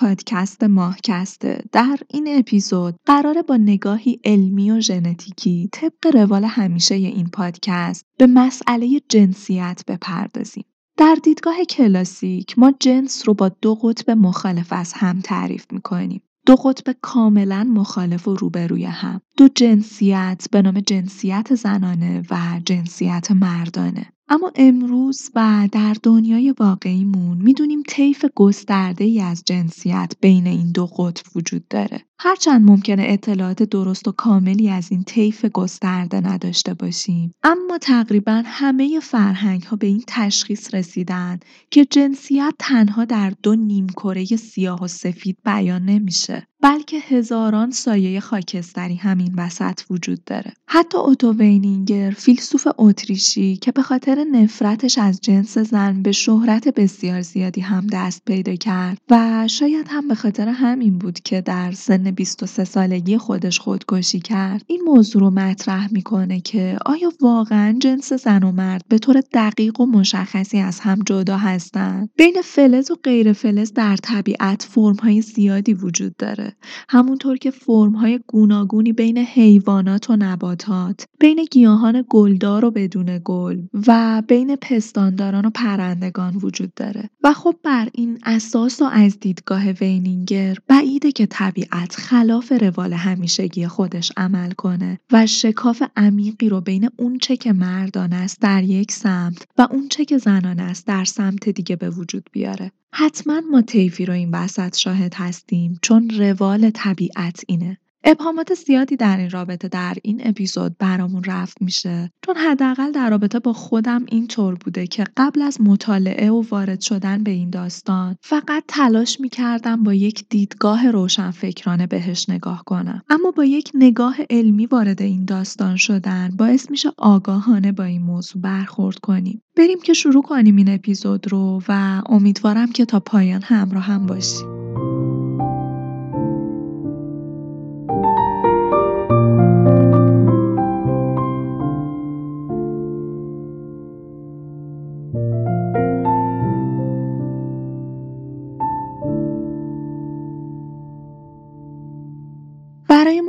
پادکست ماهکسته در این اپیزود قراره با نگاهی علمی و ژنتیکی طبق روال همیشه این پادکست به مسئله جنسیت بپردازیم. در دیدگاه کلاسیک ما جنس رو با دو قطب مخالف از هم تعریف می‌کنیم. دو قطب کاملا مخالف و روبروی هم. دو جنسیت به نام جنسیت زنانه و جنسیت مردانه اما امروز و در دنیای واقعیمون می‌دونیم طیف گسترده ای از جنسیت بین این دو قطب وجود داره. هرچند ممکنه اطلاعات درست و کاملی از این طیف گسترده نداشته باشیم اما تقریبا همه فرهنگ ها به این تشخیص رسیدن که جنسیت تنها در دو نیمکره سیاه و سفید بیان نمیشه بلکه هزاران سایه خاکستری همین وسط وجود داره. حتی اوتو وینینگر فیلسوف اتریشی که به خاطر نفرتش از جنس زن به شهرت بسیار زیادی هم دست پیدا کرد و شاید هم به خاطر همین بود که در سن 23 سالگی خودش خودکشی کرد. این موضوع رو مطرح می‌کنه که آیا واقعا جنس زن و مرد به طور دقیق و مشخصی از هم جدا هستند؟ بین فلز و غیر فلز در طبیعت فرم‌های زیادی وجود داره. همونطور که فرم‌های گوناگونی بین حیوانات و نباتات، بین گیاهان گلدار و بدون گل و بین پستانداران و پرندگان وجود داره. و خب بر این اساس و از دیدگاه وینینگر بعیده که طبیعت خلاف روال همیشگی خودش عمل کنه و شکاف عمیقی رو بین اونچه که مردان است در یک سمت و اونچه که زنان است در سمت دیگه به وجود بیاره. حتما ما طیفی رو این وسط شاهد هستیم چون روال طبیعت اینه. ابهامات زیادی در این رابطه در این اپیزود برامون رفت میشه. چون حداقل در رابطه با خودم اینطور بوده که قبل از مطالعه و وارد شدن به این داستان فقط تلاش می‌کردم با یک دیدگاه روشنفکرانه بهش نگاه کنم. اما با یک نگاه علمی وارد این داستان شدن باعث میشه آگاهانه با این موضوع برخورد کنیم. بریم که شروع کنیم این اپیزود رو و امیدوارم که تا پایان همراه هم باشیم.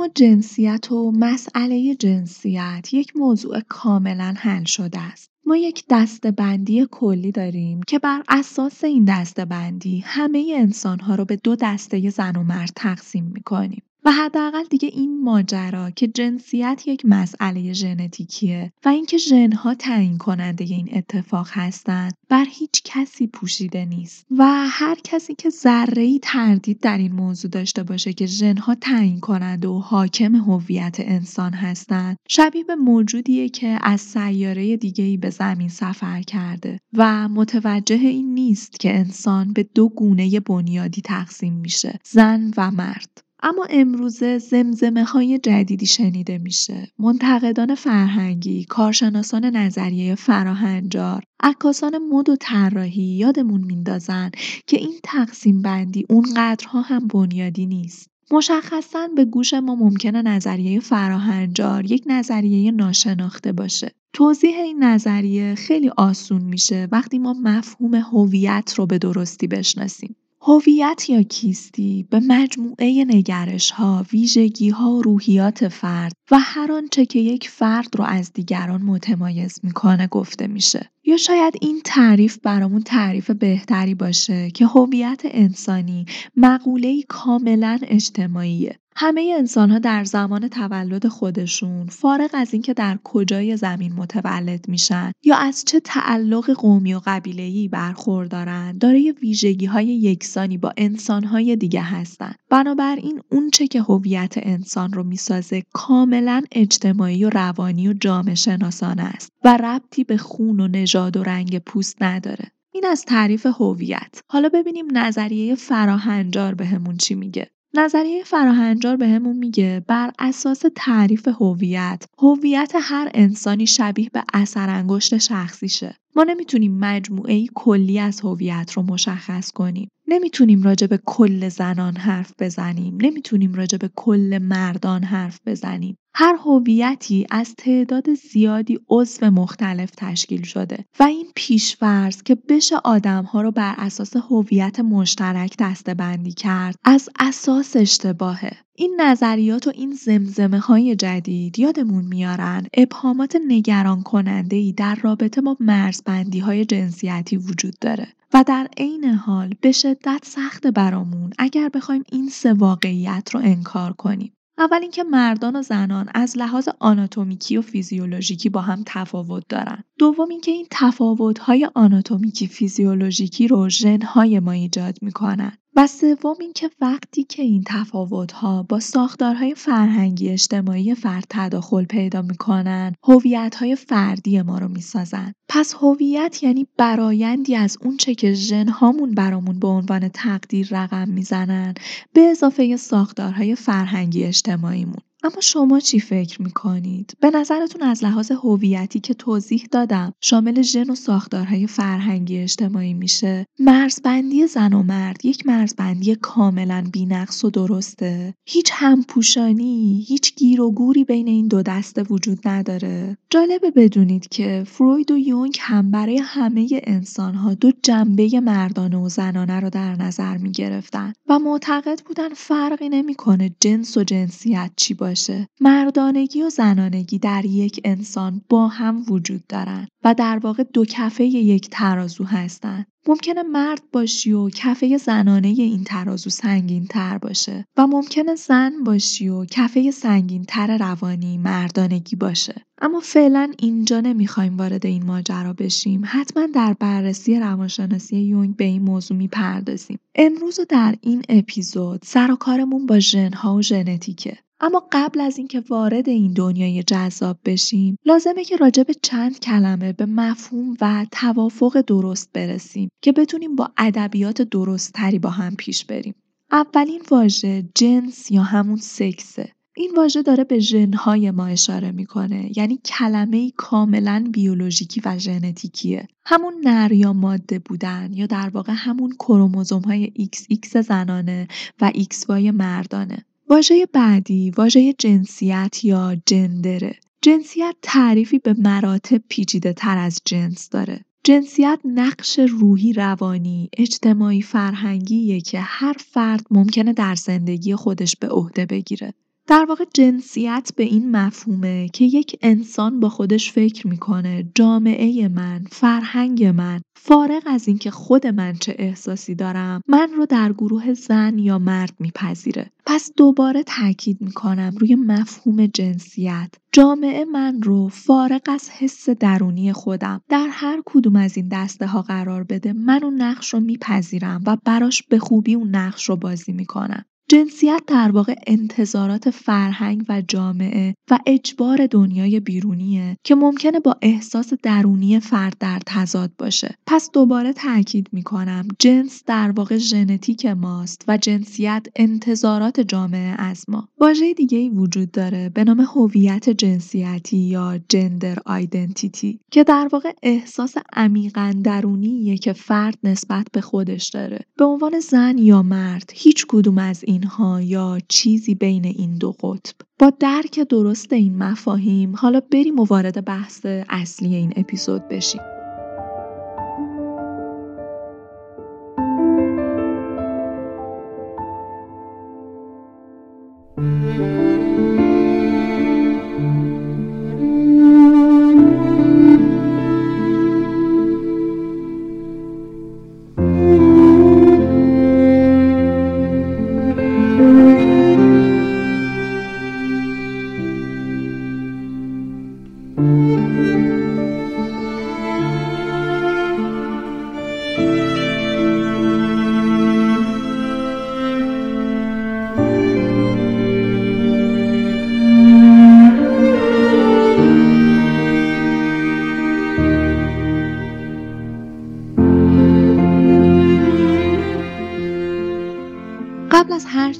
برای ما جنسیت و مسئله جنسیت یک موضوع کاملا حل شده است. ما یک دسته‌بندی کلی داریم که بر اساس این دسته‌بندی همه انسان‌ها رو به دو دسته زن و مرد تقسیم می‌کنیم. و حداقل دیگه این ماجرا که جنسیت یک مسئله ژنتیکیه و اینکه ژنها تعیین کننده این اتفاق هستند بر هیچ کسی پوشیده نیست. و هر کسی که ذره تردید در این موضوع داشته باشه که ژنها تعیین کننده و حاکم هویت انسان هستند شبیه به موجودیه که از سیاره دیگه ای به زمین سفر کرده. و متوجه این نیست که انسان به دو گونه بنیادی تقسیم میشه زن و مرد. اما امروزه زمزمه های جدیدی شنیده میشه. منتقدان فرهنگی، کارشناسان نظریه فراهنجار، عکاسان مد و طراحی یادمون میندازن که این تقسیم بندی اونقدرها هم بنیادی نیست. مشخصا به گوش ما ممکنه نظریه فراهنجار یک نظریه ناشناخته باشه. توضیح این نظریه خیلی آسون میشه وقتی ما مفهوم هویت رو به درستی بشناسیم. هویت یا کیستی به مجموعه نگرش‌ها، ویژگی‌ها روحیات فرد و هر آنچه که یک فرد رو از دیگران متمایز می‌کنه گفته میشه. یا شاید این تعریف برامون تعریف بهتری باشه که هویت انسانی مقوله‌ای کاملا اجتماعیه. همه انسان‌ها در زمان تولد خودشون فارغ از اینکه در کجای زمین متولد میشن یا از چه تعلق قومی و قبیله‌ای برخوردارن دارای ویژگی‌های یکسانی با انسان‌های دیگه هستن. بنابراین اونچه که هویت انسان رو می‌سازه کاملا اجتماعی و روانی و جامعه شناسانه است و ربطی به خون و نژاد و رنگ پوست نداره. این از تعریف هویت. حالا ببینیم نظریه فراهنجار بهمون چی میگه. نظریه فراهنجار بهمون میگه بر اساس تعریف هویت هویت هر انسانی شبیه به اثر انگشت شخصیشه ما نمی‌تونیم مجموعه کلی از هویت رو مشخص کنیم نمی‌تونیم راجع به کل زنان حرف بزنیم نمی‌تونیم راجع به کل مردان حرف بزنیم هر هویتی از تعداد زیادی عضو مختلف تشکیل شده و این پیشفرض که بشه آدمها رو بر اساس هویت مشترک دسته‌بندی کرد از اساس اشتباهه. این نظریات و این زمزمه های جدید یادمون میارن ابهامات نگران کننده ای در رابطه با مرزبندی های جنسیتی وجود داره و در عین حال به شدت سخت برامون اگر بخوایم این سه واقعیت رو انکار کنیم. اول اینکه مردان و زنان از لحاظ آناتومیکی و فیزیولوژیکی با هم تفاوت دارن. دوم اینکه این تفاوت‌های آناتومیکی فیزیولوژیکی رو ژن‌های ما ایجاد می‌کنن. و سوم اینکه وقتی که این تفاوت‌ها با ساختارهای فرهنگی اجتماعی فرد تداخل پیدا می‌کنن هویت‌های فردی ما رو می‌سازن. پس هویت یعنی برایندی از اونچه که ژنهامون برامون به عنوان تقدیر رقم می‌زنن به اضافه ساختارهای فرهنگی اجتماعیمون. اما شما چی فکر می‌کنید؟ به نظرتون از لحاظ هویتی که توضیح دادم شامل ژن و ساختارهای فرهنگی اجتماعی میشه؟ مرزبندی زن و مرد یک مرزبندی کاملا بینقص و درسته. هیچ همپوشانی هیچ گیر و گوری بین این دو دسته وجود نداره. جالبه بدونید که فروید و یونگ هم برای همه انسانها دو جنبه مردانه و زنانه رو در نظر می‌گرفتن و معتقد بودن فرقی نمی‌کنه جنس و جنسیت چی باشه. مردانگی و زنانگی در یک انسان با هم وجود دارند و در واقع دو کفه یک ترازو هستند ممکنه مرد باشی و کفه زنانه این ترازو سنگین تر باشه و ممکنه زن باشی و کفه سنگین تر روانی مردانگی باشه. اما فعلا اینجا نمی‌خوایم وارد این ماجرا بشیم. حتما در بررسی روانشناسی یونگ به این موضوع می‌پردازیم. امروز و در این اپیزود سر و کارمون با ژنها و ژنتیکه. اما قبل از اینکه وارد این دنیای جذاب بشیم لازمه که راجع به چند کلمه به مفهوم و توافق درست برسیم که بتونیم با ادبیات درست تری با هم پیش بریم. اولین واژه جنس یا همون سکسه. این واژه داره به ژنهای ما اشاره می‌کنه یعنی کلمه ای کاملا بیولوژیکی و ژنتیکیه. همون نر یا ماده بودن یا در واقع همون کروموزوم های XX زنانه و XY مردانه. واژه بعدی واژه جنسیت یا جندره. جنسیت تعریفی به مراتب پیچیده تر از جنس داره. جنسیت نقش روحی روانی اجتماعی فرهنگیه که هر فرد ممکنه در زندگی خودش به عهده بگیره. در واقع جنسیت به این مفهومه که یک انسان با خودش فکر می‌کنه جامعه من، فرهنگ من فارغ از اینکه خود من چه احساسی دارم من رو در گروه زن یا مرد میپذیره. پس دوباره تاکید می‌کنم روی مفهوم جنسیت. جامعه من رو فارغ از حس درونی خودم در هر کدوم از این دسته ها قرار بده من اون نقش رو میپذیرم و براش به خوبی اون نقش رو بازی می‌کنم. جنسیت در واقع انتظارات فرهنگ و جامعه و اجبار دنیای بیرونیه که ممکنه با احساس درونی فرد در تضاد باشه. پس دوباره تاکید می‌کنم جنس در واقع ژنتیک ماست و جنسیت انتظارات جامعه از ما. واژه دیگه ای وجود داره به نام هویت جنسیتی یا جندر آیدنتیتی که در واقع احساس عمیقا درونیه که فرد نسبت به خودش داره. به عنوان زن یا مرد هیچ کدوم از این اینها یا چیزی بین این دو قطب؟ با درک درست این مفاهیم حالا بریم وارد بحث اصلی این اپیزود بشیم.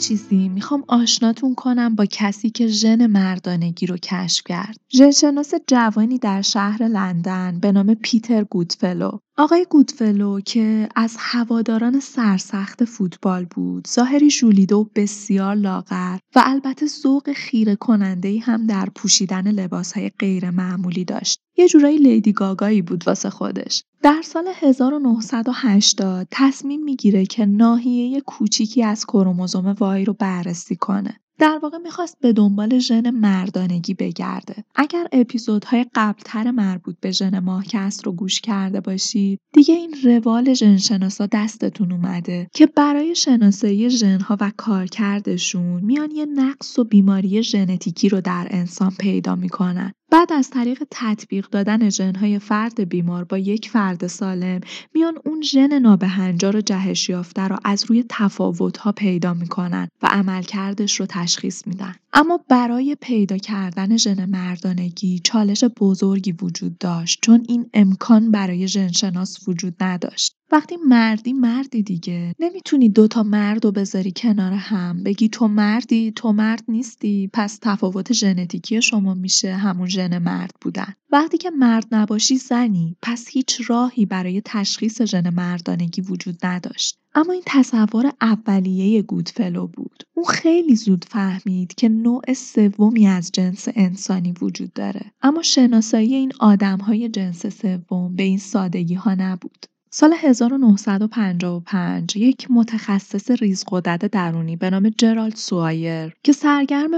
چیزی می‌خوام آشناتون کنم با کسی که ژن مردانگی رو کشف کرد. ژنشناس جوانی در شهر لندن به نام پیتر گودفلو. آقای گودفلو که از هواداران سرسخت فوتبال بود ظاهری ژولیده و بسیار لاغر و البته ذوق خیره کننده هم در پوشیدن لباس های غیر معمولی داشت. یه جورایی لیدی گاگایی بود واسه خودش. در سال 1980 تصمیم می‌گیره که ناحیه کوچیکی از کروموزوم وای رو بررسی کنه در واقع می‌خواست به دنبال ژن مردانگی بگرده. اگر اپیزودهای قبلتر مربوط به ژن ماهکست رو گوش کرده باشید، دیگه این روال ژنشناسا دستتون اومده که برای شناسایی ژنها و کارکردشون میان یه نقص و بیماری ژنتیکی رو در انسان پیدا می‌کنن. بعد از طریق تطبیق دادن ژنهای فرد بیمار با یک فرد سالم میان اون ژن نابهنجار و جهش یافته رو از روی تفاوتها پیدا می‌کنن و عملکردش رو تشخیص میدن. اما برای پیدا کردن ژن مردانگی چالش بزرگی وجود داشت چون این امکان برای ژنشناس وجود نداشت. وقتی مردی مردی دیگه نمی‌تونی دوتا مرد رو بذاری کنار هم. بگی تو مردی تو مرد نیستی پس تفاوت ژنتیکی شما میشه همون ژن مرد بودن. وقتی که مرد نباشی زنی پس هیچ راهی برای تشخیص ژن مردانگی وجود نداشت. اما این تصور اولیه گودفلو بود. اون خیلی زود فهمید که نوع سومی از جنس انسانی وجود داره. اما شناسایی این آدمهای جنس سوم به این سادگی ها نبود. سال 1955 یک متخصص ریزقدرت درونی به نام جرالد سوایر که سرگرم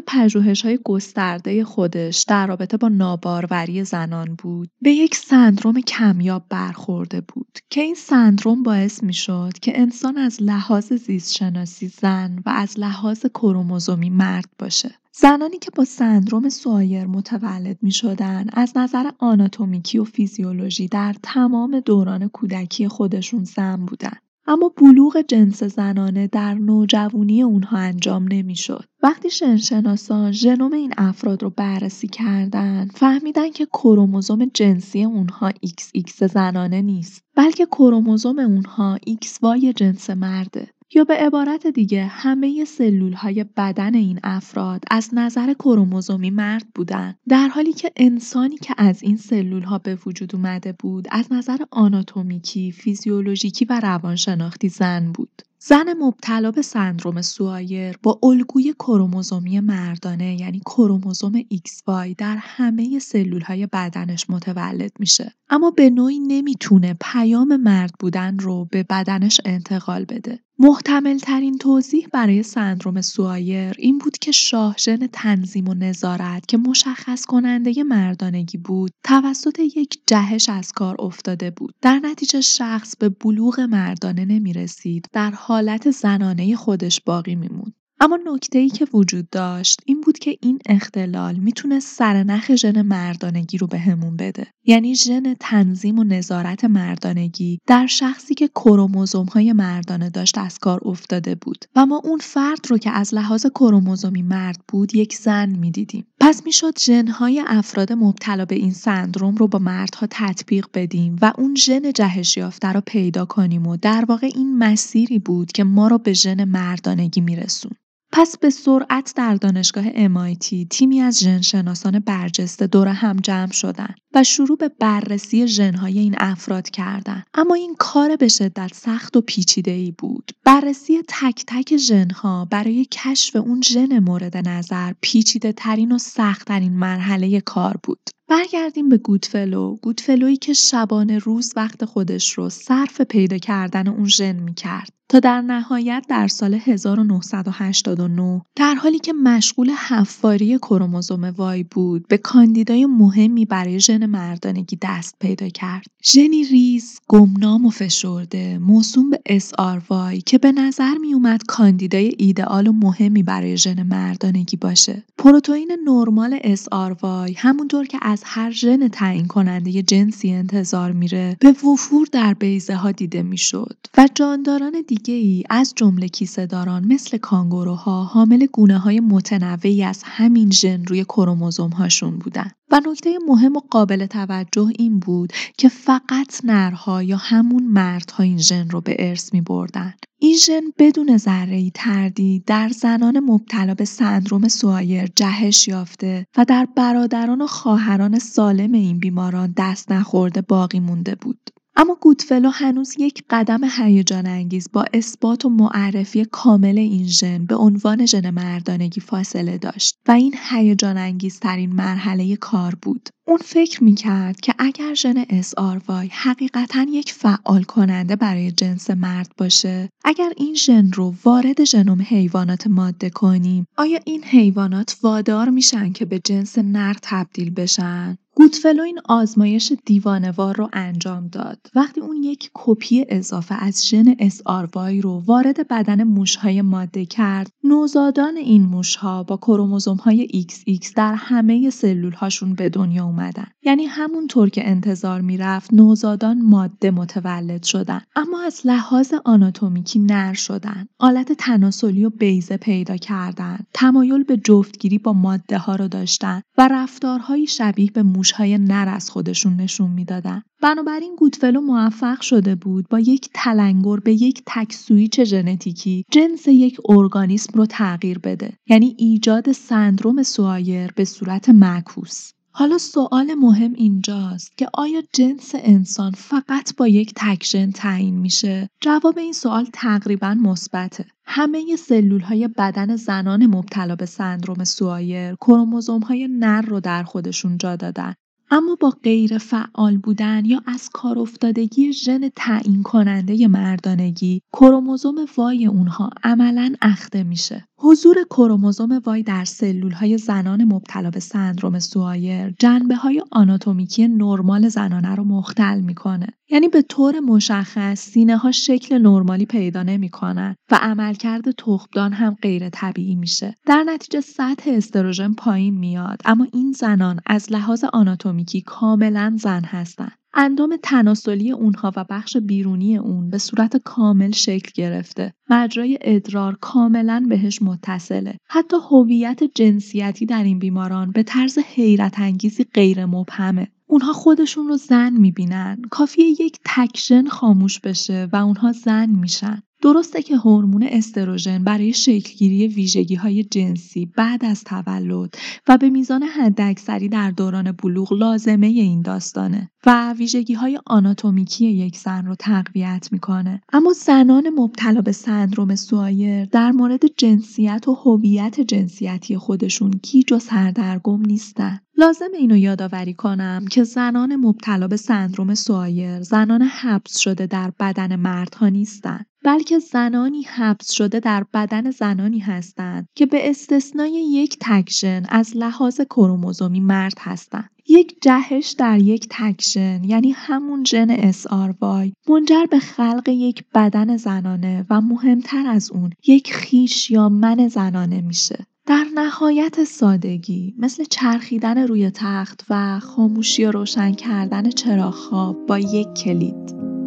های گسترده خودش در رابطه با ناباروری زنان بود به یک سندروم کمیاب برخورده بود که این سندروم باعث می شد که انسان از لحاظ زیستشناسی زن و از لحاظ کروموزومی مرد باشه. زنانی که با سندروم سوایر متولد می شدن از نظر آناتومیکی و فیزیولوژی در تمام دوران کودکی خودشون زن بودن. اما بلوغ جنس زنانه در نوجوانی اونها انجام نمی‌شد. وقتی شنشناسان ژنوم این افراد رو بررسی کردن فهمیدن که کروموزوم جنسی اونها XX زنانه نیست بلکه کروموزوم اونها XY جنس مرده یا به عبارت دیگه همه سلول های بدن این افراد از نظر کروموزومی مرد بودن در حالی که انسانی که از این سلول ها به وجود اومده بود از نظر آناتومیکی، فیزیولوژیکی و روانشناختی زن بود. زن مبتلا به سندروم سوایر با الگوی کروموزومی مردانه یعنی کروموزوم XY در همه سلول های بدنش متولد میشه. اما به نوعی نمی‌تونه پیام مرد بودن رو به بدنش انتقال بده. محتمل ترین توضیح برای سندروم سوایر این بود که شاهژن تنظیم و نظارت که مشخص کننده مردانگی بود توسط یک جهش از کار افتاده بود. در نتیجه شخص به بلوغ مردانه نمی رسید در حالت زنانه خودش باقی میموند. اما ای که وجود داشت این بود که این اختلال می‌تونه سرنخ ژن مردانگی رو بهمون بده. یعنی ژن تنظیم و نظارت مردانگی در شخصی که کروموزوم های مردانه داشت از کار افتاده بود و ما اون فرد رو که از لحاظ کروموزومی مرد بود یک زن می‌دیدیم. پس می‌شد ژن های افراد مبتلا به این سندروم رو با مردها تطبیق بدیم و اون ژن جهش یافته رو پیدا کنیم و در واقع این مسیری بود که ما رو به ژن مردانگی میرسون. پس به سرعت در دانشگاه MIT تیمی از ژنشناسان برجسته دور هم جمع شدند و شروع به بررسی ژنهای این افراد کردند. اما این کار به شدت سخت و پیچیده ای بود. بررسی تک تک ژنها برای کشف اون ژن مورد نظر پیچیده ترین و سخت ترین مرحله کار بود. برگردیم به گودفلو گودفلویی که شبانه روز وقت خودش رو صرف پیدا کردن اون ژن می‌کرد تا در نهایت در سال 1989 در حالی که مشغول حفاری کروموزوم وای بود به کاندیدای مهمی برای ژن مردانگی دست پیدا کرد. ژنی ریز گمنام و فشرده موسوم به SRY که به نظر می اومد کاندیدای ایدئال و مهمی برای ژن مردانگی باشه. پروتئین نرمال SRY همونطور که از هر ژن تعیین کننده جنسی انتظار میره به وفور در بیزه ها دیده می‌شد و جانداران دیگه ای از جمله کیسه داران مثل کانگوروها حامل گونه های متنوعی از همین ژن روی کروموزوم هاشون بودن و نکته مهم و قابل توجه این بود که فقط نرها یا همون مردها این ژن رو به ارث می بردن. این ژن بدون ذره تردید در زنان مبتلا به سندروم سوایر جهش یافته و در برادران و خواهران سالم این بیماران دست نخورده باقی مونده بود. اما گودفلو هنوز یک قدم هیجان انگیز با اثبات و معرفی کامل این ژن به عنوان ژن مردانگی فاصله داشت و این هیجان انگیزترین مرحله کار بود. اون فکر می‌کرد که اگر ژن SRY حقیقتا یک فعال کننده برای جنس مرد باشه اگر این ژن رو وارد ژنوم حیوانات ماده کنیم آیا این حیوانات وادار میشن که به جنس نر تبدیل بشن؟ گودفلو این آزمایش دیوانه‌وار رو انجام داد. وقتی اون یک کپی اضافه از ژن SRY رو وارد بدن موشهای ماده کرد نوزادان این موشها با کروموزوم های XX در همه سلول هاشون به دنیا اومدن. یعنی همونطور که انتظار می‌رفت نوزادان ماده متولد شدن. اما از لحاظ آناتومیکی نر شدن. آلت تناسلی و بیضه پیدا کردن. تمایل به جفتگیری با ماده ها رو داشتن و رفتارهایی شبیه به موشهای نر از خودشون نشون می‌دادن. بنابراین گودفلو موفق شده بود با یک تلنگر به یک تک سویچ ژنتیکی جنس یک ارگانیسم رو تغییر بده. یعنی ایجاد سندروم سوایر به صورت معکوس. حالا سوال مهم اینجاست که آیا جنس انسان فقط با یک تکژن تعیین میشه؟ جواب این سوال تقریبا مثبته. همه سلول های بدن زنان مبتلا به سندروم سوایر کروموزوم های نر رو در خودشون جا دادن اما با غیر فعال بودن یا از کار افتادگی ژن تعیین کننده مردانگی کروموزوم وای اونها عملا اخته میشه حضور کروموزوم وای در سلول های زنان مبتلا به سندروم سوایر جنبه های آناتومیکی نرمال زنانه رو مختل می‌کنه. یعنی به طور مشخص سینه ها شکل نرمالی پیدا نمی‌کنن و عملکرد تخمدان هم غیر طبیعی میشه. در نتیجه سطح استروژن پایین میاد اما این زنان از لحاظ آناتومیکی کاملا زن هستند اندام تناسلی اونها و بخش بیرونی اون به صورت کامل شکل گرفته. مجرای ادرار کاملا بهش متصله. حتی هویت جنسیتی در این بیماران به طرز حیرت انگیزی غیر مبهمه. اونها خودشون رو زن می‌بینن. کافیه یک تکشن خاموش بشه و اونها زن میشن. درسته که هورمون استروژن برای شکلگیری ویژگی های جنسی بعد از تولد و به میزان حداکثری در دوران بلوغ لازمه این داستانه و ویژگی های آناتومیکی یک زن رو تقویت می‌کنه. اما زنان مبتلا به سندروم سوایر در مورد جنسیت و هویت جنسیتی خودشون گیج و سردرگم نیستن. لازم اینو یادآوری کنم که زنان مبتلا به سندروم سوایر زنان حبس شده در بدن مردها نیستند بلکه زنانی حبس شده در بدن زنانی هستند که به استثنای یک تکژن از لحاظ کروموزومی مرد هستند. یک جهش در یک تکژن یعنی همون ژن SRY منجر به خلق یک بدن زنانه و مهمتر از اون یک خیش یا من زنانه میشه. در نهایت سادگی مثل چرخیدن روی تخت و خاموشی و روشن کردن چراغ با یک کلید.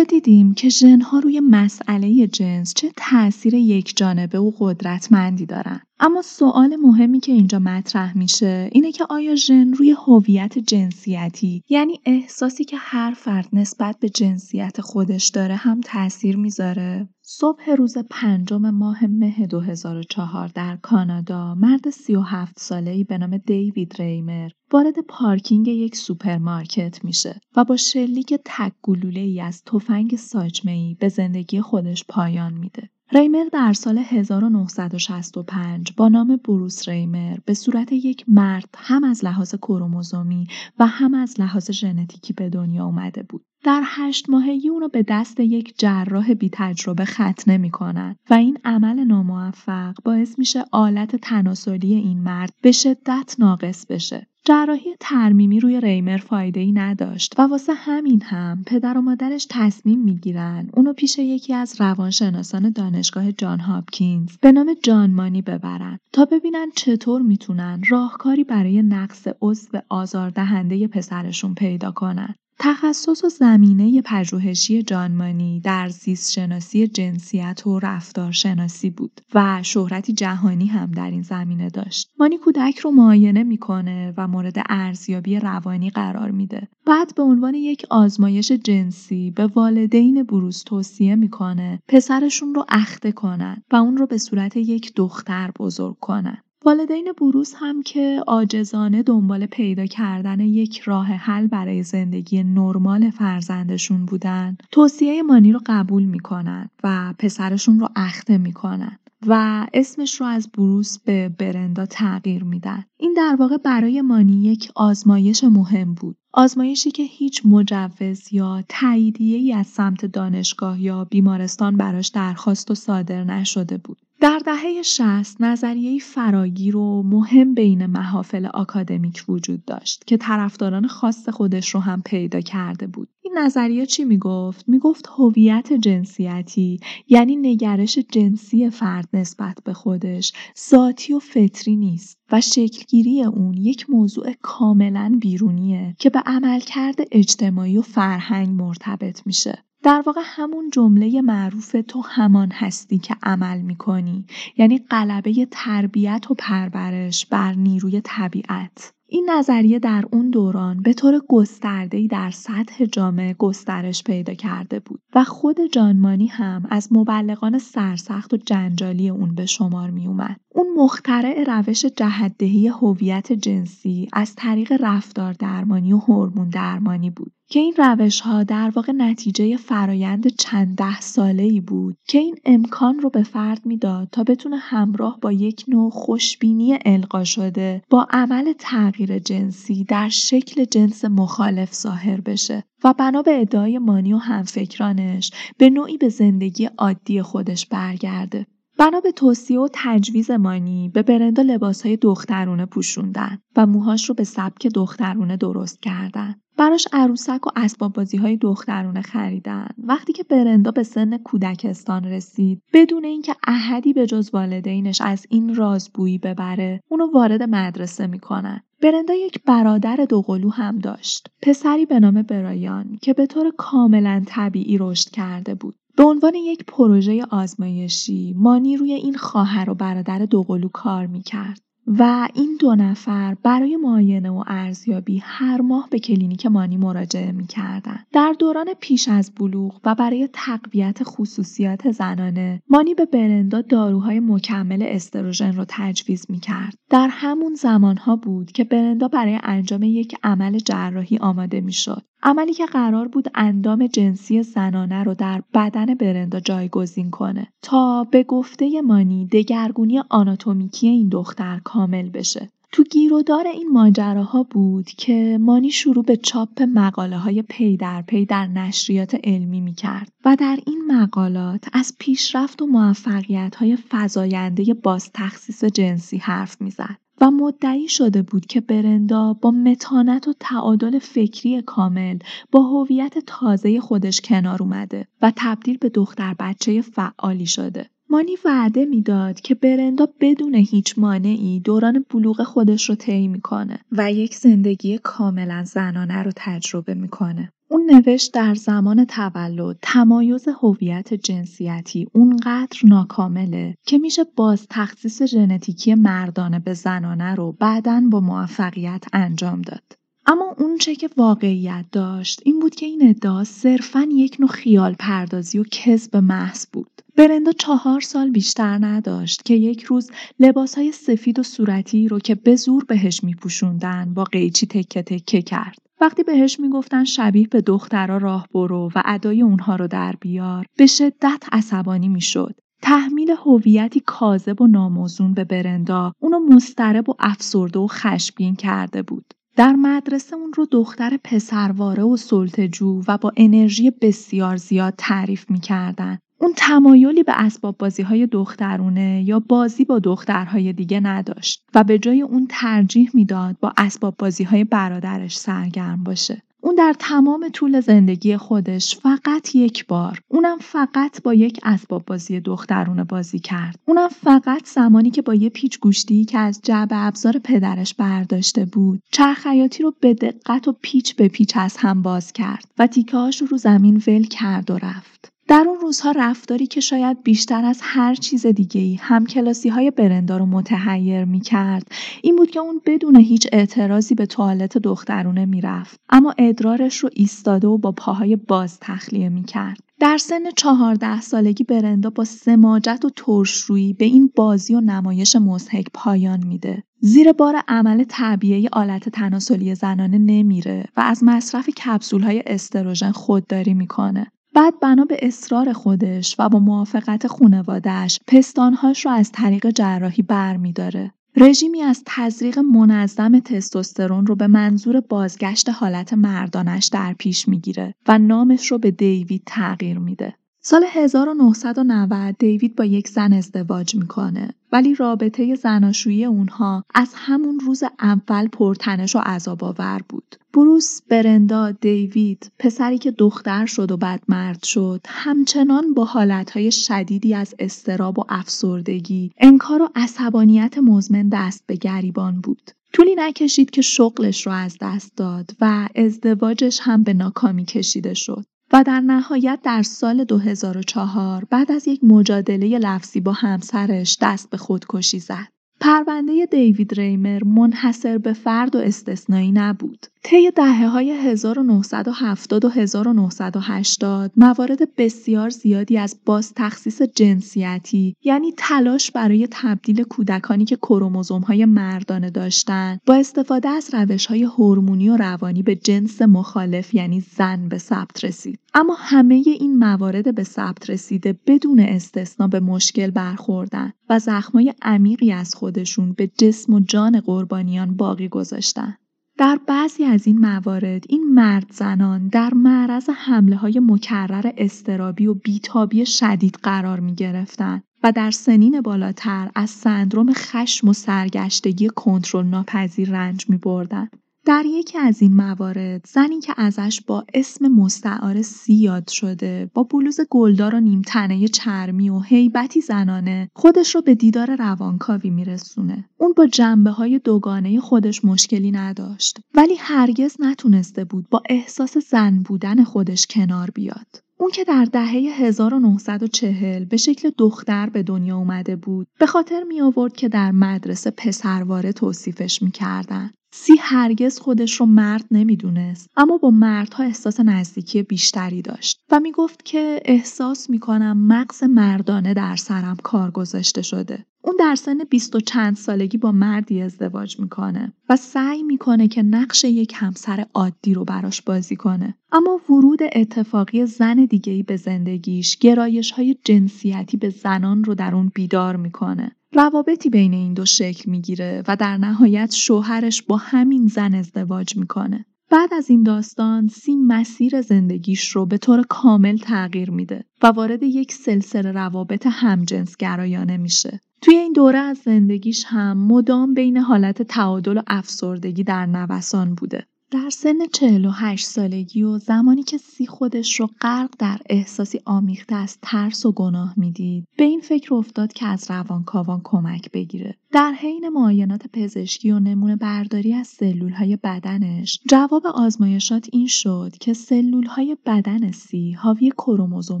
دیدیم که ژنها روی مسئله جنس چه تاثیر یک جانبه و قدرتمندی دارن. اما سوال مهمی که اینجا مطرح میشه اینه که آیا ژن روی هویت جنسیتی یعنی احساسی که هر فرد نسبت به جنسیت خودش داره هم تاثیر می‌ذاره صبح روز پنجم ماه مه 2004 در کانادا مرد 37 ساله‌ای به نام دیوید ریمر وارد پارکینگ یک سوپرمارکت میشه و با شلیک تک ای از تفنگ ساچمه‌ای به زندگی خودش پایان میده. ریمر در سال 1965 با نام بروس ریمر به صورت یک مرد هم از لحاظ کروموزومی و هم از لحاظ ژنتیکی به دنیا اومده بود. در هشت ماهگی اونو به دست یک جراح بی تجربه ختنه می‌کنن و این عمل ناموفق باعث میشه آلت تناسلی این مرد به شدت ناقص بشه. جراحی ترمیمی روی ریمر فایده ای نداشت و واسه همین هم پدر و مادرش تصمیم می‌گیرن اونو پیش یکی از روانشناسان دانشگاه جان هاپکینز به نام جان مانی ببرن تا ببینن چطور می‌تونن راهکاری برای نقص عضو آزاردهنده پسرشون پیدا کنن. تخصص و زمینه پژوهشی جانمانی در شناسی جنسیت و رفتارشناسی بود و شهرتی جهانی هم در این زمینه داشت. مانی کودک رو معاینه می‌کنه و مورد ارزیابی روانی قرار میده. بعد به عنوان یک آزمایش جنسی به والدین بروز توصیه می‌کنه پسرشون رو اخته کنن و اون رو به صورت یک دختر بزرگ کنن. والدین بروس هم که عاجزانه دنبال پیدا کردن یک راه حل برای زندگی نرمال فرزندشون بودن توصیه مانی رو قبول می‌کنن و پسرشون رو اخته می‌کنن و اسمش رو از بروس به برندا تغییر میدن. این در واقع برای مانی یک آزمایش مهم بود. آزمایشی که هیچ مجوز یا تاییدیه ای از سمت دانشگاه یا بیمارستان براش درخواست و صادر نشده بود. در دهه 60 نظریه فراگیر و مهم بین محافل آکادمیک وجود داشت که طرفداران خاص خودش رو هم پیدا کرده بود. این نظریه چی می‌گفت؟ می‌گفت هویت جنسیتی یعنی نگرش جنسی فرد نسبت به خودش ذاتی و فطری نیست و شکلگیری اون یک موضوع کاملا بیرونیه که به عملکرد اجتماعی و فرهنگ مرتبط میشه. در واقع همون جمله معروف تو همان هستی که عمل می‌کنی یعنی قلبه تربیت و پرورش بر نیروی طبیعت این نظریه در اون دوران به طور گسترده‌ای در سطح جامعه گسترش پیدا کرده بود و خود جانمانی هم از مبلغان سرسخت و جنجالی اون به شمار می اومد. اون مخترع روش جهدهی هویت جنسی از طریق رفتار درمانی و هورمون درمانی بود. که این روش ها در واقع نتیجه فرایند چند ده ساله ای بود که این امکان رو به فرد می‌داد تا بتونه همراه با یک نوع خوشبینی القا شده با عمل تغییر جنسی در شکل جنس مخالف ظاهر بشه و بنا به ادعای مانی و همفکرانش به نوعی به زندگی عادی خودش برگرده. بنا به توصیه و تجویز مانی به برندا لباسهای دخترونه پوشوندن و موهاش رو به سبک دخترونه درست کردن. براش عروسک و اسباب بازی های دخترونه خریدن. وقتی که برندا به سن کودکستان رسید بدون اینکه احدی به جز والدینش از این رازبویی ببره اونو وارد مدرسه می‌کنن. برندا یک برادر دوقلو هم داشت. پسری به نام برایان که به طور کاملا طبیعی رشد کرده بود. به عنوان یک پروژه آزمایشی مانی روی این خواهر و برادر دوقلو کار می‌کرد. و این دو نفر برای معاینه و ارزیابی هر ماه به کلینیک مانی مراجعه می‌کردن. در دوران پیش از بلوغ و برای تقویت خصوصیات زنانه مانی به برندا داروهای مکمل استروژن رو تجویز می‌کرد. در همون زمانها بود که برندا برای انجام یک عمل جراحی آماده می‌شد. عملی که قرار بود اندام جنسی زنانه رو در بدن برندا جایگزین کنه تا به گفته مانی دگرگونی آناتومیکی این دختر کامل بشه. تو گیرودار این ماجراها بود که مانی شروع به چاپ مقاله های پی در پی در نشریات علمی می کرد و در این مقالات از پیشرفت و موفقیت های فضاینده باز تخصیص جنسی حرف می‌زد. و مدعی شده بود که برندا با متانت و تعادل فکری کامل با هویت تازه خودش کنار اومده و تبدیل به دختر بچه فعالی شده. مانی وعده می‌داد که برندا بدون هیچ مانعی دوران بلوغ خودش رو طی می‌کنه و یک زندگی کاملا زنانه رو تجربه می‌کنه. اون نوشت در زمان تولد تمایز هویت جنسیتی اونقدر ناکامله که میشه باز تخصیص ژنتیکی مردانه به زنانه رو بعدا با موفقیت انجام داد. اما اونچه که واقعیت داشت این بود که این ادعا صرفا یک نوع خیال پردازی و کذب محض بود. برندا چهار سال بیشتر نداشت که یک روز لباس های سفید و صورتی رو که به زور بهش میپوشوندن با قیچی تکه تکه کرد. وقتی بهش می‌گفتن شبیه به دخترها راه برو و ادای اونها رو در بیار به شدت عصبانی می‌شد تحمیل هویتی کاذب و ناموزون به برندا اونو مسترب و افسرده و خشمگین کرده بود در مدرسه اون رو دختر پسرواره و سلطجو و با انرژی بسیار زیاد تعریف می‌کردن اون تمایلی به اسباب بازی های دخترونه یا بازی با دخترهای دیگه نداشت و به جای اون ترجیح می‌داد با اسباب بازی های برادرش سرگرم باشه. اون در تمام طول زندگی خودش فقط یک بار اونم فقط با یک اسباب بازی دخترونه بازی کرد. اونم فقط زمانی که با یه پیچ گوشتی که از جعب ابزار پدرش برداشته بود چرخیاتی رو به دقت و پیچ به پیچ از هم باز کرد و تیکه رو رو زمین ول کرد و رفت. در اون روزها رفتاری که شاید بیشتر از هر چیز دیگه ای هم کلاسی های برندا رو متحیر می کرد این بود که اون بدون هیچ اعتراضی به توالت دخترونه می‌رفت اما ادرارش رو ایستاده و با پاهای باز تخلیه می کرد. در سن چهارده سالگی برندا با سماجت و ترشرویی به این بازی و نمایش مزهک پایان میده. زیر بار عمل طبیعی آلت تناسلی زنانه نمیره و از مصرف کپسول های استروژن خودداری می‌کنه. بعد بنا به اصرار خودش و با موافقت خونوادهش پستانهاش رو از طریق جراحی برمیداره. رژیمی از تزریق منظم تستوسترون رو به منظور بازگشت حالت مردانش در پیش می‌گیره و نامش رو به دیوید تغییر میده. سال 1990 دیوید با یک زن ازدواج می‌کنه ولی رابطه زناشویی اونها از همون روز اول پرتنش و عذاب آور بود. بروس، برندا، دیوید، پسری که دختر شد و بعد مرد شد، همچنان با حالتهای شدیدی از استراب و افسردگی، انکار و عصبانیت مزمن دست به گریبان بود. طولی نکشید که شغلش رو از دست داد و ازدواجش هم به ناکامی کشیده شد. و در نهایت در سال 2004 بعد از یک مجادله لفظی با همسرش دست به خودکشی زد. پرونده دیوید ریمر منحصر به فرد و استثنایی نبود. طی دهه های 1970 و 1980 موارد بسیار زیادی از باز تخصیص جنسیتی یعنی تلاش برای تبدیل کودکانی که کروموزوم های مردانه داشتند با استفاده از روش های هورمونی و روانی به جنس مخالف یعنی زن به ثبت رسید. اما همه این موارد به ثبت رسیده بدون استثنا به مشکل برخوردن و زخمای عمیقی از خودشون به جسم و جان قربانیان باقی گذاشتن. در بعضی از این موارد این مرد زنان در معرض حمله های مکرر استرابی و بیتابی شدید قرار می گرفتن و در سنین بالاتر از سندروم خشم و سرگشتگی کنترل ناپذیر رنج می بردن. در یکی از این موارد زنی که ازش با اسم مستعار سی یاد شده با بلوز گلدار و نیمتنه چرمی و هیبتی زنانه خودش رو به دیدار روانکاوی میرسونه. اون با جنبه های دوگانه خودش مشکلی نداشت ولی هرگز نتونسته بود با احساس زن بودن خودش کنار بیاد. اون که در دهه 1940 به شکل دختر به دنیا اومده بود به خاطر می آورد که در مدرسه پسرواره توصیفش می‌کردن. سی هرگز خودش رو مرد نمی‌دونست اما با مردها احساس نزدیکی بیشتری داشت و می‌گفت که احساس می‌کنم مغز مردانه در سرم کار گذاشته شده. اون در سن بیست و چند سالگی با مردی ازدواج می‌کنه و سعی می‌کنه که نقش یک همسر عادی رو براش بازی کنه. اما ورود اتفاقی زن دیگهی به زندگیش گرایش های جنسیتی به زنان رو در اون بیدار می‌کنه. روابطی بین این دو شکل می‌گیره و در نهایت شوهرش با همین زن ازدواج می‌کنه. بعد از این داستان سی مسیر زندگیش رو به طور کامل تغییر میده و وارد یک سلسله روابط همجنسگرایانه میشه. توی این دوره از زندگیش هم مدام بین حالت تعادل و افسردگی در نوسان بوده. در سن 48 سالگی و زمانی که سی خودش رو غرق در احساسی آمیخته از ترس و گناه می‌دید به این فکر افتاد که از روانکاوان کمک بگیره. در حین معاینات پزشکی و نمونه برداری از سلول های بدنش جواب آزمایشات این شد که سلول های بدن سی حاوی کروموزوم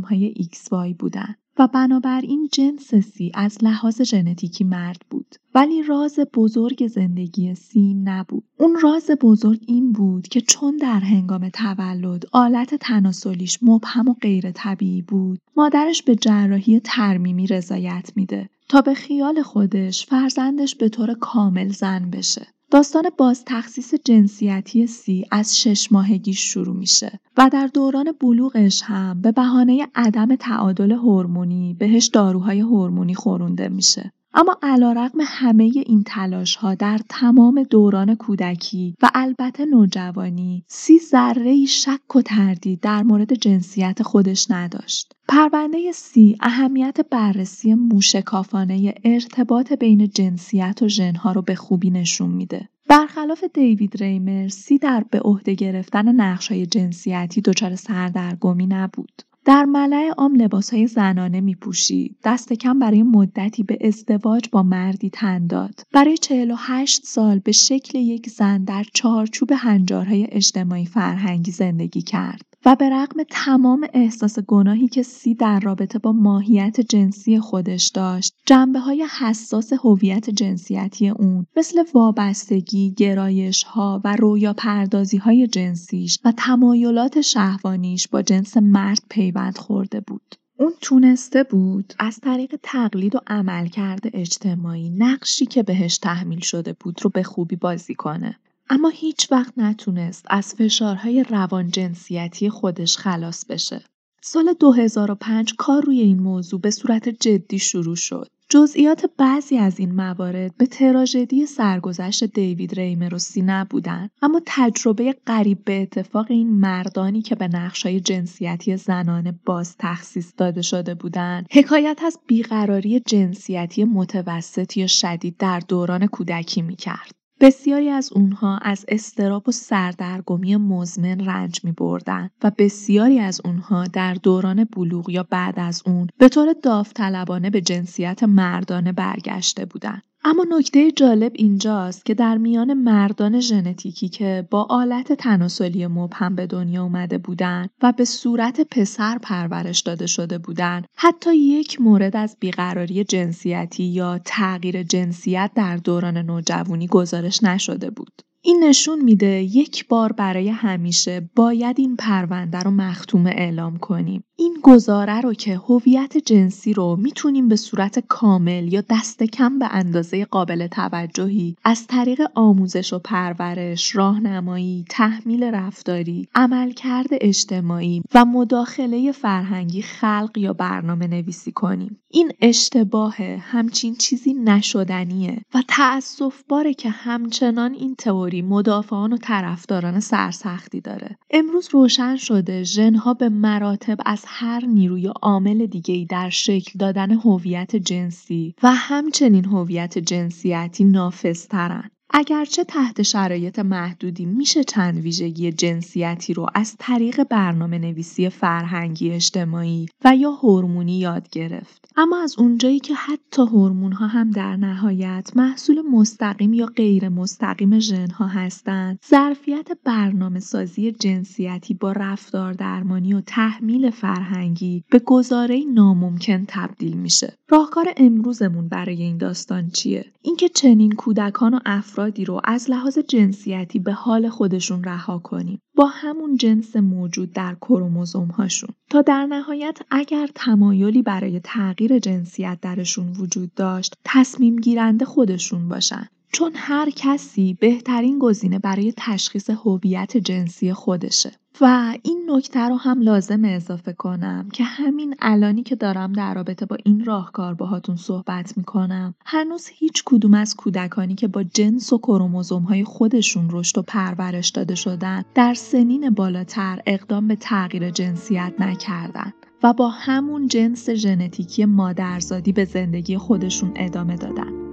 های XY بودن. و بنابراین جنس سی از لحاظ ژنتیکی مرد بود ولی راز بزرگ زندگی سی نبود. اون راز بزرگ این بود که چون در هنگام تولد آلت تناسلیش مبهم و غیر طبیعی بود مادرش به جراحی ترمیمی رضایت میده تا به خیال خودش فرزندش به طور کامل زن بشه. داستان باز تخصیص جنسیتی سی از شش ماهگی شروع میشه و در دوران بلوغش هم به بهانه عدم تعادل هورمونی بهش داروهای هورمونی خورونده میشه. اما علیرغم همه این تلاش ها در تمام دوران کودکی و البته نوجوانی سی ذره شک و تردید در مورد جنسیت خودش نداشت. پرونده سی اهمیت بررسی موشکافانه ارتباط بین جنسیت و ژنها رو به خوبی نشون میده. برخلاف دیوید ریمر سی در به عهده گرفتن نقشهای جنسیتی دچار سردرگمی نبود. در ملع عام های زنانه می پوشید. دست کم برای مدتی به ازدواج با مردی تن داد. برای 48 سال به شکل یک زن در چارچوب هنجارهای اجتماعی فرهنگی زندگی کرد. و به رغم تمام احساس گناهی که سی در رابطه با ماهیت جنسی خودش داشت جنبه های حساس هویت جنسیتی اون مثل وابستگی، گرایش ها و رویا پردازی های جنسیش و تمایلات شهوانیش با جنس مرد پیوند خورده بود. اون تونسته بود از طریق تقلید و عملکرد اجتماعی نقشی که بهش تحمیل شده بود رو به خوبی بازی کنه. اما هیچ وقت نتونست از فشارهای روان جنسیتی خودش خلاص بشه. سال 2005 کار روی این موضوع به صورت جدی شروع شد. جزئیات بعضی از این موارد به تراژدی سرگذشت دیوید ریمر و سی نبودند اما تجربه قریب به اتفاق این مردانی که به نقشای جنسیتی زنانه باز تخصیص داده شده بودند حکایت از بیقراری جنسیتی متوسط یا شدید در دوران کودکی می‌کرد بسیاری از اونها از استراب و سردرگمی مزمن رنج می بردن و بسیاری از اونها در دوران بلوغ یا بعد از اون به طور داوطلبانه به جنسیت مردانه برگشته بودند. اما نکته جالب اینجاست که در میان مردان ژنتیکی که با آلت تناسلی مبهم به دنیا اومده بودند و به صورت پسر پرورش داده شده بودند حتی یک مورد از بیقراری جنسیتی یا تغییر جنسیت در دوران نوجوانی گزارش نشده بود. این نشون میده یک بار برای همیشه باید این پرونده رو مختوم اعلام کنیم. این گزاره رو که هویت جنسی رو می‌تونیم به صورت کامل یا دست کم به اندازه قابل توجهی از طریق آموزش و پرورش، راهنمایی، تحمیل رفتاری، عملکرد اجتماعی و مداخله فرهنگی خلق یا برنامه نویسی کنیم. این اشتباه همچین چیزی نشدنیه و تأصف باره که همچنان این تئوری مدافعان و طرفداران سرسختی داره. امروز روشن شده ژنها به مراتب از هر نیروی عامل دیگه‌ای در شکل دادن هویت جنسی و همچنین هویت جنسیتی نافذترن. اگرچه تحت شرایط محدودی میشه چند ویژگی جنسیتی رو از طریق برنامه نویسی فرهنگی اجتماعی و یا هورمونی یاد گرفت. اما از اونجایی که حتی هورمون ها هم در نهایت محصول مستقیم یا غیر مستقیم ژن ها هستند ظرفیت برنامه سازی جنسیتی با رفتار درمانی و تحمیل فرهنگی به گزاره ناممکن تبدیل میشه. راهکار امروزمون برای این داستان چیه؟ اینکه چنین کودکان و افرادی رو از لحاظ جنسیتی به حال خودشون رها کنیم. با همون جنس موجود در کروموزوم هاشون تا در نهایت اگر تمایلی برای تغییر جنسیت درشون وجود داشت تصمیم گیرنده خودشون باشن. چون هر کسی بهترین گزینه برای تشخیص هویت جنسی خودشه و این نکته رو هم لازم اضافه کنم که همین الانی که دارم در رابطه با این راهکار باهاتون صحبت می‌کنم هنوز هیچ کدوم از کودکانی که با جنس و کروموزوم های خودشون رشد و پرورش داده شدن در سنین بالاتر اقدام به تغییر جنسیت نکردن و با همون جنس ژنتیکی مادرزادی به زندگی خودشون ادامه دادن.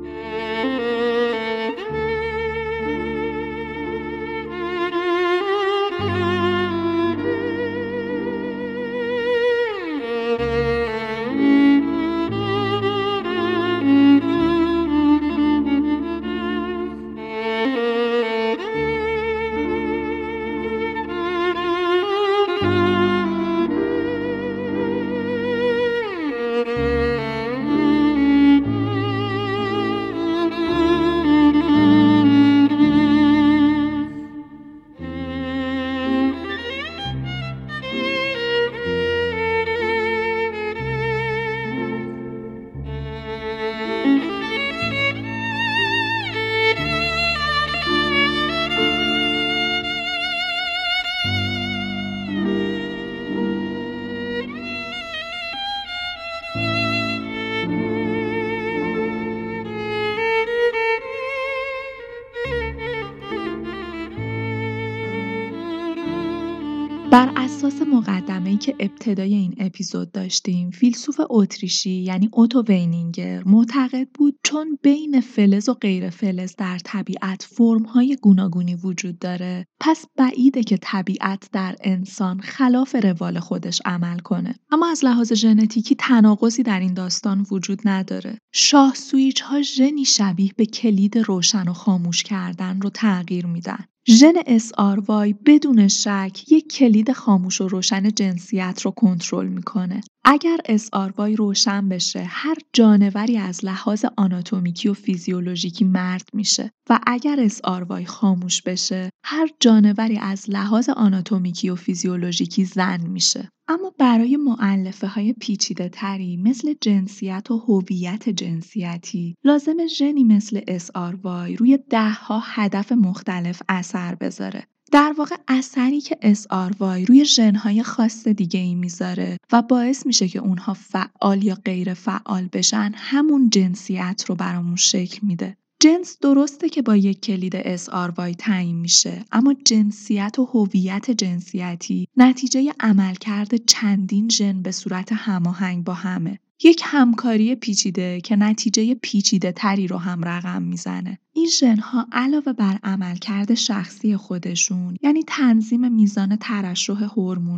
که ابتدای این اپیزود داشتیم فیلسوف اتریشی یعنی اوتو واینینگر معتقد بود چون بین فلز و غیر فلز در طبیعت فرم‌های گوناگونی وجود داره. پس بعیده که طبیعت در انسان خلاف روال خودش عمل کنه. اما از لحاظ ژنتیکی تناقضی در این داستان وجود نداره. شاه سویچ های ژنی شبیه به کلید روشن و خاموش کردن رو تغییر میدن. ژن SRY بدون شک یک کلید خاموش و روشن جنسیت رو کنترل می‌کنه. اگر SRY روشن بشه هر جانوری از لحاظ آناتومیکی و فیزیولوژیکی مرد میشه و اگر SRY خاموش بشه هر جانوری از لحاظ آناتومیکی و فیزیولوژیکی زن میشه. اما برای معلفه های پیچیده تری مثل جنسیت و هویت جنسیتی لازم ژنی مثل SRY روی دهها هدف مختلف اثر بذاره. در واقع اثری که SRY روی ژنهای خاص دیگه ای می‌ذاره و باعث میشه که اونها فعال یا غیر فعال بشن همون جنسیت رو برامون شکل میده. جنس درسته که با یک کلید SRY تعیین میشه اما جنسیت و هویت جنسیتی نتیجه عملکرد چندین ژن به صورت هماهنگ با همه یک همکاری پیچیده که نتیجه پیچیده تری رو هم رقم می‌زنه. این ژنها علاوه بر عملکرد شخصی خودشون یعنی تنظیم میزان ترشح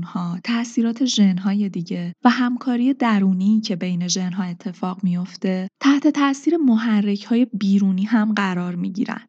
ها، تاثیرات ژنهای دیگه و همکاری درونی که بین ژنها اتفاق میافته تحت تاثیر محرک های بیرونی هم قرار می‌گیرن.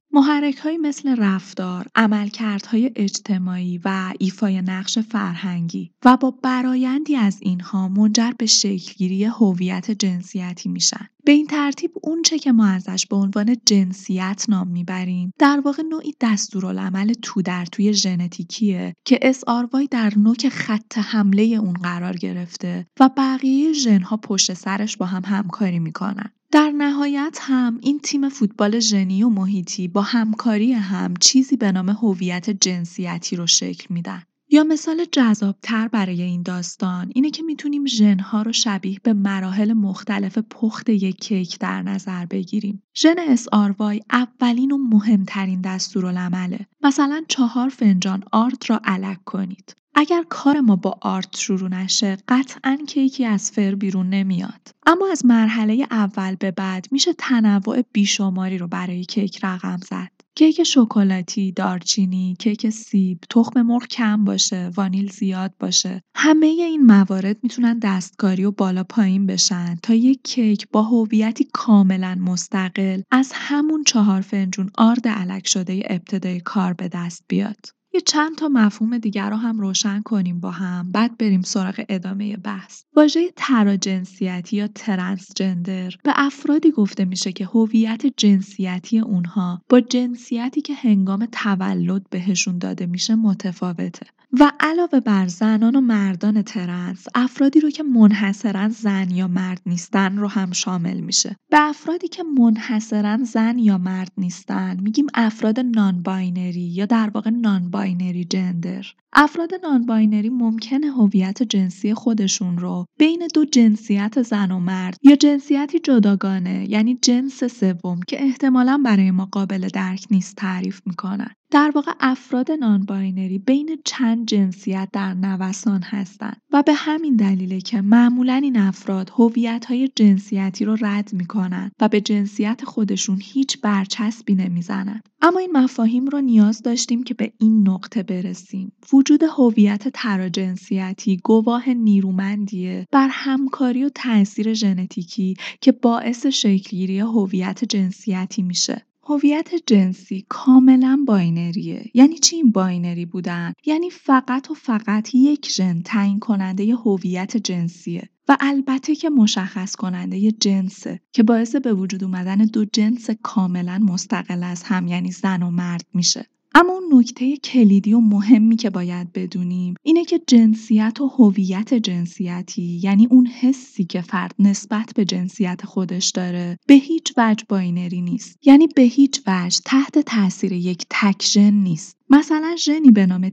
های مثل رفتار، عملکردهای اجتماعی و ایفای نقش فرهنگی و با برایندی از اینها منجر به شکلگیری هویت جنسیتی میشن. به این ترتیب اونچه که ما ازش به عنوان جنسیت نام می‌بریم در واقع نوعی دستورالعمل تو در توی ژنتیکیه که SRY در نوک خط حمله اون قرار گرفته و بقیه ژنها پشت سرش با هم همکاری می‌کنن. در نهایت هم این تیم فوتبال ژنی و محیطی با همکاری هم چیزی به نام هویت جنسیتی رو شکل میدن. یا مثال جذابتر برای این داستان اینه که می‌تونیم ژنها رو شبیه به مراحل مختلف پخت یک کیک در نظر بگیریم. ژن SRY اولین و مهمترین دستورالعمله. مثلا چهار فنجان آرد را علک کنید. اگر کار ما با آرت شروع نشه قطعا کیکی از فر بیرون نمیاد اما از مرحله اول به بعد میشه تنوع بیشماری رو برای کیک رقم زد کیک شکلاتی، دارچینی، کیک سیب، تخم مرغ کم باشه، وانیل زیاد باشه. همه این موارد می‌تونن دستکاری و بالا پایین بشن تا یک کیک با هویتی کاملا مستقل از همون چهار فنجون آرد علک شده ابتدای کار به دست بیاد. یه چند تا مفهوم دیگر رو هم روشن کنیم با هم. بعد بریم سراغ ادامه بحث. واژه تراجنسیتی یا ترنسجندر به افرادی گفته میشه که هویت جنسیتی اونها با جنسیتی که هنگام تولد بهشون داده میشه متفاوته. و علاوه بر زنان و مردان ترنس افرادی رو که منحصرا زن یا مرد نیستن رو هم شامل میشه. به افرادی که منحصرا زن یا مرد نیستن میگیم افراد non-binary یا در واقع non-binary gender. افراد non-binary ممکنه هویت جنسی خودشون رو بین دو جنسیت زن و مرد یا جنسیتی جداگانه یعنی جنس سوم که احتمالا برای ما قابل درک نیست تعریف می‌کنن. در واقع افراد non-binary بین چند جنسیت در نوسان هستند و به همین دلیله که معمولا این افراد هویت های جنسیتی رو رد می‌کنن و به جنسیت خودشون هیچ برچسبی نمی‌زنن اما این مفاهیم رو نیاز داشتیم که به این نقطه برسیم. وجود هویت تراجنسیتی گواه نیرومندیه بر همکاری و تاثیر ژنتیکی که باعث شکلگیری هویت جنسیتی میشه. هویت جنسی کاملا binary ه. یعنی چی این binary بودن؟ یعنی فقط و فقط یک ژن تعیین کننده هویت جنسیه و البته که مشخص کننده جنسه که باعث به وجود اومدن دو جنس کاملا مستقل از هم یعنی زن و مرد میشه. اما اون نکته کلیدی و مهمی که باید بدونیم اینه که جنسیت و هویت جنسیتی یعنی اون حسی که فرد نسبت به جنسیت خودش داره به هیچ وجه binary نیست. یعنی به هیچ وجه تحت تاثیر یک تک ژن نیست. مثلا ژنی به نام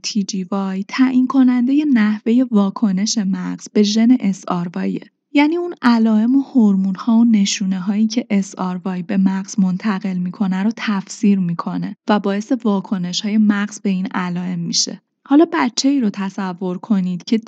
وای تعیین کننده نحوه واکنش مغز به ژن SRY یعنی اون علائم و هورمون ها و نشونه هایی که SRY به مغز منتقل می‌کنه رو تفسیر می‌کنه و باعث واکنش های مغز به این علائم میشه. حالا بچه ای رو تصور کنید که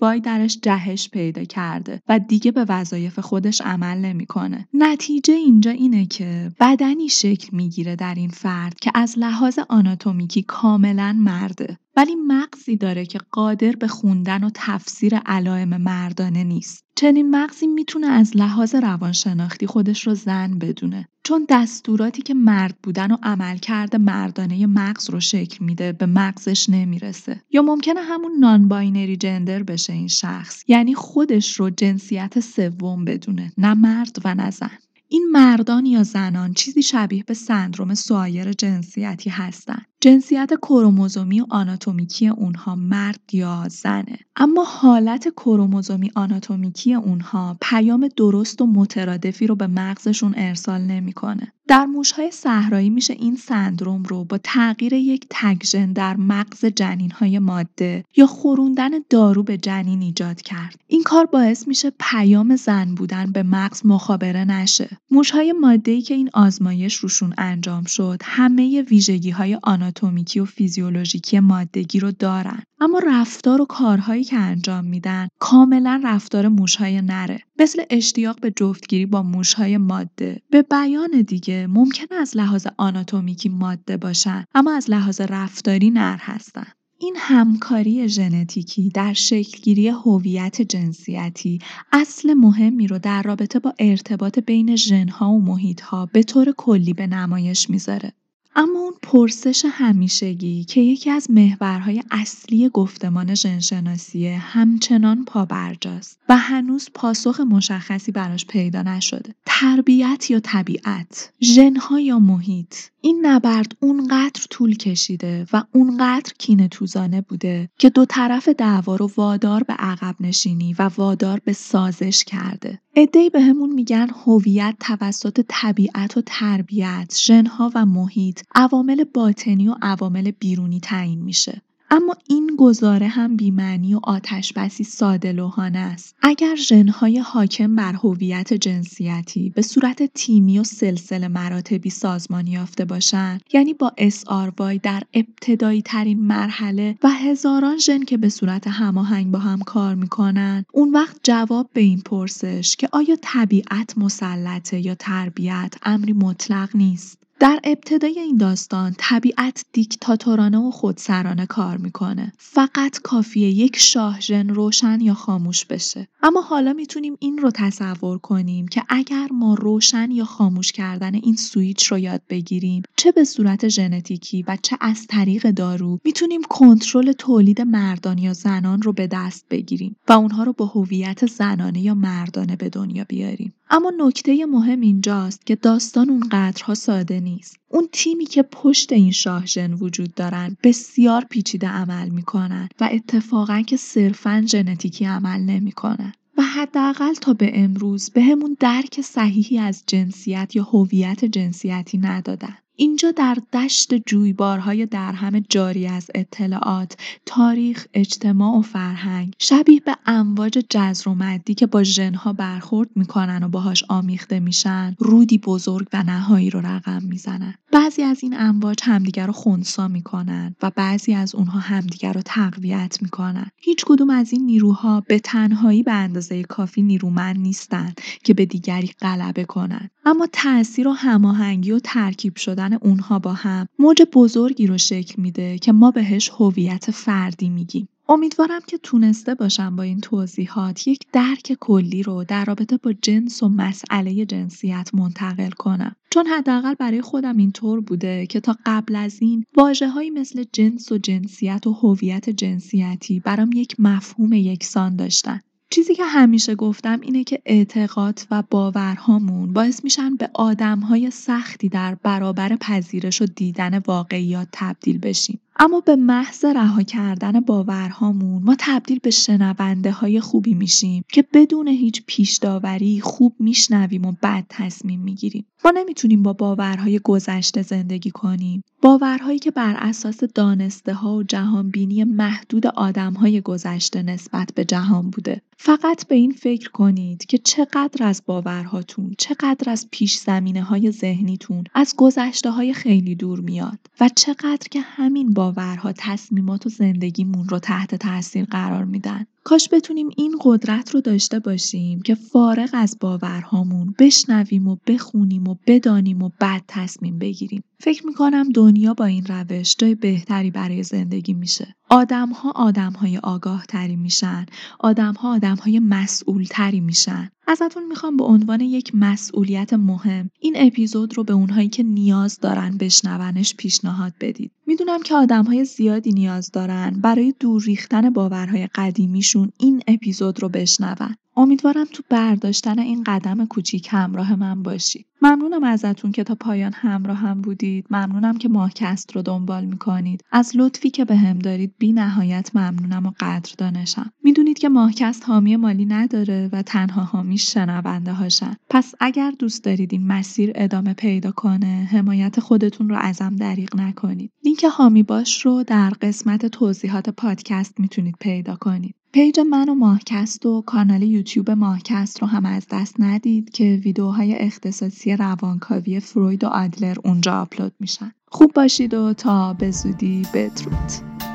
وای درش جهش پیدا کرده و دیگه به وظایف خودش عمل نمی‌کنه. نتیجه اینجا اینه که بدنی شکل می‌گیره در این فرد که از لحاظ آناتومیکی کاملا مرده ولی مغزی داره که قادر به خوندن و تفسیر علائم مردانه نیست. چنین مغزی می‌تونه از لحاظ روانشناختی خودش رو زن بدونه. چون دستوراتی که مرد بودن و عملکرد مردانه مغز رو شکل میده به مغزش نمی‌رسه. یا ممکنه همون non-binary gender بشه این شخص. یعنی خودش رو جنسیت سوم بدونه نه مرد و نه زن. این مردان یا زنان چیزی شبیه به سندروم سوایر جنسیتی هستند. جنسیت کروموزومی و آناتومیکی اونها مرد یا زنه اما حالت کروموزومی آناتومیکی اونها پیام درست و مترادفی رو به مغزشون ارسال نمی‌کنه. در موشهای صحرایی میشه این سندروم رو با تغییر یک تگژن در مغز جنینهای ماده یا خوروندن دارو به جنین ایجاد کرد. این کار باعث میشه پیام زن بودن به مغز مخابره نشه. موشهای ماده‌ای که این آزمایش روشون انجام شد همه ویژگی های آناتومیکی و فیزیولوژیکی مادگی رو دارن. اما رفتار و کارهایی که انجام میدن کاملا رفتار موشهای نره. مثل اشتیاق به جفتگیری با موشهای ماده. به بیان دیگه ممکن از لحاظ آناتومیکی ماده باشن اما از لحاظ رفتاری نر هستن. این همکاری ژنتیکی در شکلگیری هویت جنسیتی اصل مهمی رو در رابطه با ارتباط بین ژنها و محیطها به طور کلی به نمایش می‌ذاره. اما اون پرسش همیشگی که یکی از محورهای اصلی گفتمان ژنشناسیه همچنان پابرجاست و هنوز پاسخ مشخصی براش پیدا نشده. تربیت یا طبیعت ژنها یا محیط؟ این نبرد اونقدر طول کشیده و اونقدر کینه توزانه بوده که دو طرف دعوا رو وادار به عقب نشینی و وادار به سازش کرده. ادهی به همون میگن هویت توسط طبیعت و تربیت، ژنها و محیط، عوامل باطنی و عوامل بیرونی تعیین میشه. اما این گزاره هم بیمعنی و آتشبسی ساده لوحانه است. اگر ژنهای حاکم بر هویت جنسیتی به صورت تیمی و سلسله مراتبی سازمانی یافته باشند یعنی با SRY در ابتدایی ترین مرحله و هزاران ژن که به صورت هماهنگ با هم کار می‌کنن اون وقت جواب به این پرسش که آیا طبیعت مسلطه یا تربیت امری مطلق نیست در ابتدای این داستان طبیعت دیکتاتورانه و خودسرانه کار می‌کنه. فقط کافیه یک شاهژن روشن یا خاموش بشه. اما حالا می‌تونیم این رو تصور کنیم که اگر ما روشن یا خاموش کردن این سویچ رو یاد بگیریم چه به صورت ژنتیکی و چه از طریق دارو می‌تونیم کنترل تولید مردان یا زنان رو به دست بگیریم و اونها رو با هویت زنانه یا مردانه به دنیا بیاریم. اما نکته مهم اینجاست که داستان اونقدرها ساده نیست. اون تیمی که پشت این شاهژن وجود دارن بسیار پیچیده عمل می‌کنن و اتفاقا که صرفا ژنتیکی عمل نمی‌کنن. و حداقل تا به امروز به همون درک صحیحی از جنسیت یا هویت جنسیتی ندادن. اینجا در دشت جویبارهای درهم جاری از اطلاعات، تاریخ، اجتماع و فرهنگ شبیه به امواج جزر و مدی که با ژنها برخورد می‌کنن و باهاش آمیخته میشن رودی بزرگ و نهایی رو رقم می‌زنن. بعضی از این امواج همدیگر رو خونسا می‌کنن و بعضی از اونها همدیگر رو تقویت می‌کنن. هیچ کدوم از این نیروها به تنهایی به اندازه کافی نیرومند نیستند که به دیگری غلبه کنند اما تأثیر و هماهنگی و ترکیب شدن اونها با هم موج بزرگی رو شکل میده که ما بهش هویت فردی میگیم. امیدوارم که تونسته باشم با این توضیحات یک درک کلی رو در رابطه با جنس و مسئله جنسیت منتقل کنم. چون حداقل برای خودم اینطور بوده که تا قبل از این واژههایی مثل جنس و جنسیت و هویت جنسیتی برام یک مفهوم یکسان داشتن. چیزی که همیشه گفتم اینه که اعتقاد و باورهامون باعث میشن به آدمهای سختی در برابر پذیرش و دیدن واقعیات تبدیل بشیم. اما به محض رها کردن باورهامون ما تبدیل به شنونده های خوبی میشیم که بدون هیچ پیش داوری خوب میشنویم و بعد تصمیم می‌گیریم. ما نمی‌تونیم با باورهای گذشته زندگی کنیم. باورهایی که بر اساس دانسته ها و جهانبینی محدود آدمهای گذشته نسبت به جهان بوده. فقط به این فکر کنید که چقدر از باورهاتون، چقدر از پیش زمینه های ذهنیتون از گذشته های خیلی دور میاد و چقدر که همین باور باورها تصمیمات و زندگیمون رو تحت تاثیر قرار میدن. کاش بتونیم این قدرت رو داشته باشیم که فارغ از باورهامون بشنویم و بخونیم و بدانیم و بعد تصمیم بگیریم. فکر می‌کنم دنیا با این روش جای بهتری برای زندگی میشه. آدم ها آدم های آگاه تری میشن. آدم ها آدم های مسئول تری میشن. ازتون می‌خوام به عنوان یک مسئولیت مهم این اپیزود رو به اونهایی که نیاز دارن بشنونش پیشنهاد بدید. می‌دونم که آدم های زیادی نیاز دارن برای دور ریختن باورهای قدیمیشون این اپیزود رو بشنون. امیدوارم تو برداشتن این قدم کوچیک همراه من باشید. ممنونم ازتون که تا پایان همراه هم بودید. ممنونم که ماهکست رو دنبال می‌کنید. از لطفی که به دارید بی نهایت ممنونم و قدردانشم. می‌دونید که ماهکست حامی مالی نداره و تنها حامی شنونده هاشن. پس اگر دوست دارید این مسیر ادامه پیدا کنه حمایت خودتون رو ازم دریغ نکنید. لینک حامی باش رو در قسمت توضیحات پادکست می‌تونید پیدا کنید. پیج من و ماهکست و کانال یوتیوب ماهکست رو هم از دست ندید که ویدیوهای اختصاصی روانکاوی فروید و آدلر اونجا آپلود میشن. خوب باشید و تا به زودی بدرود.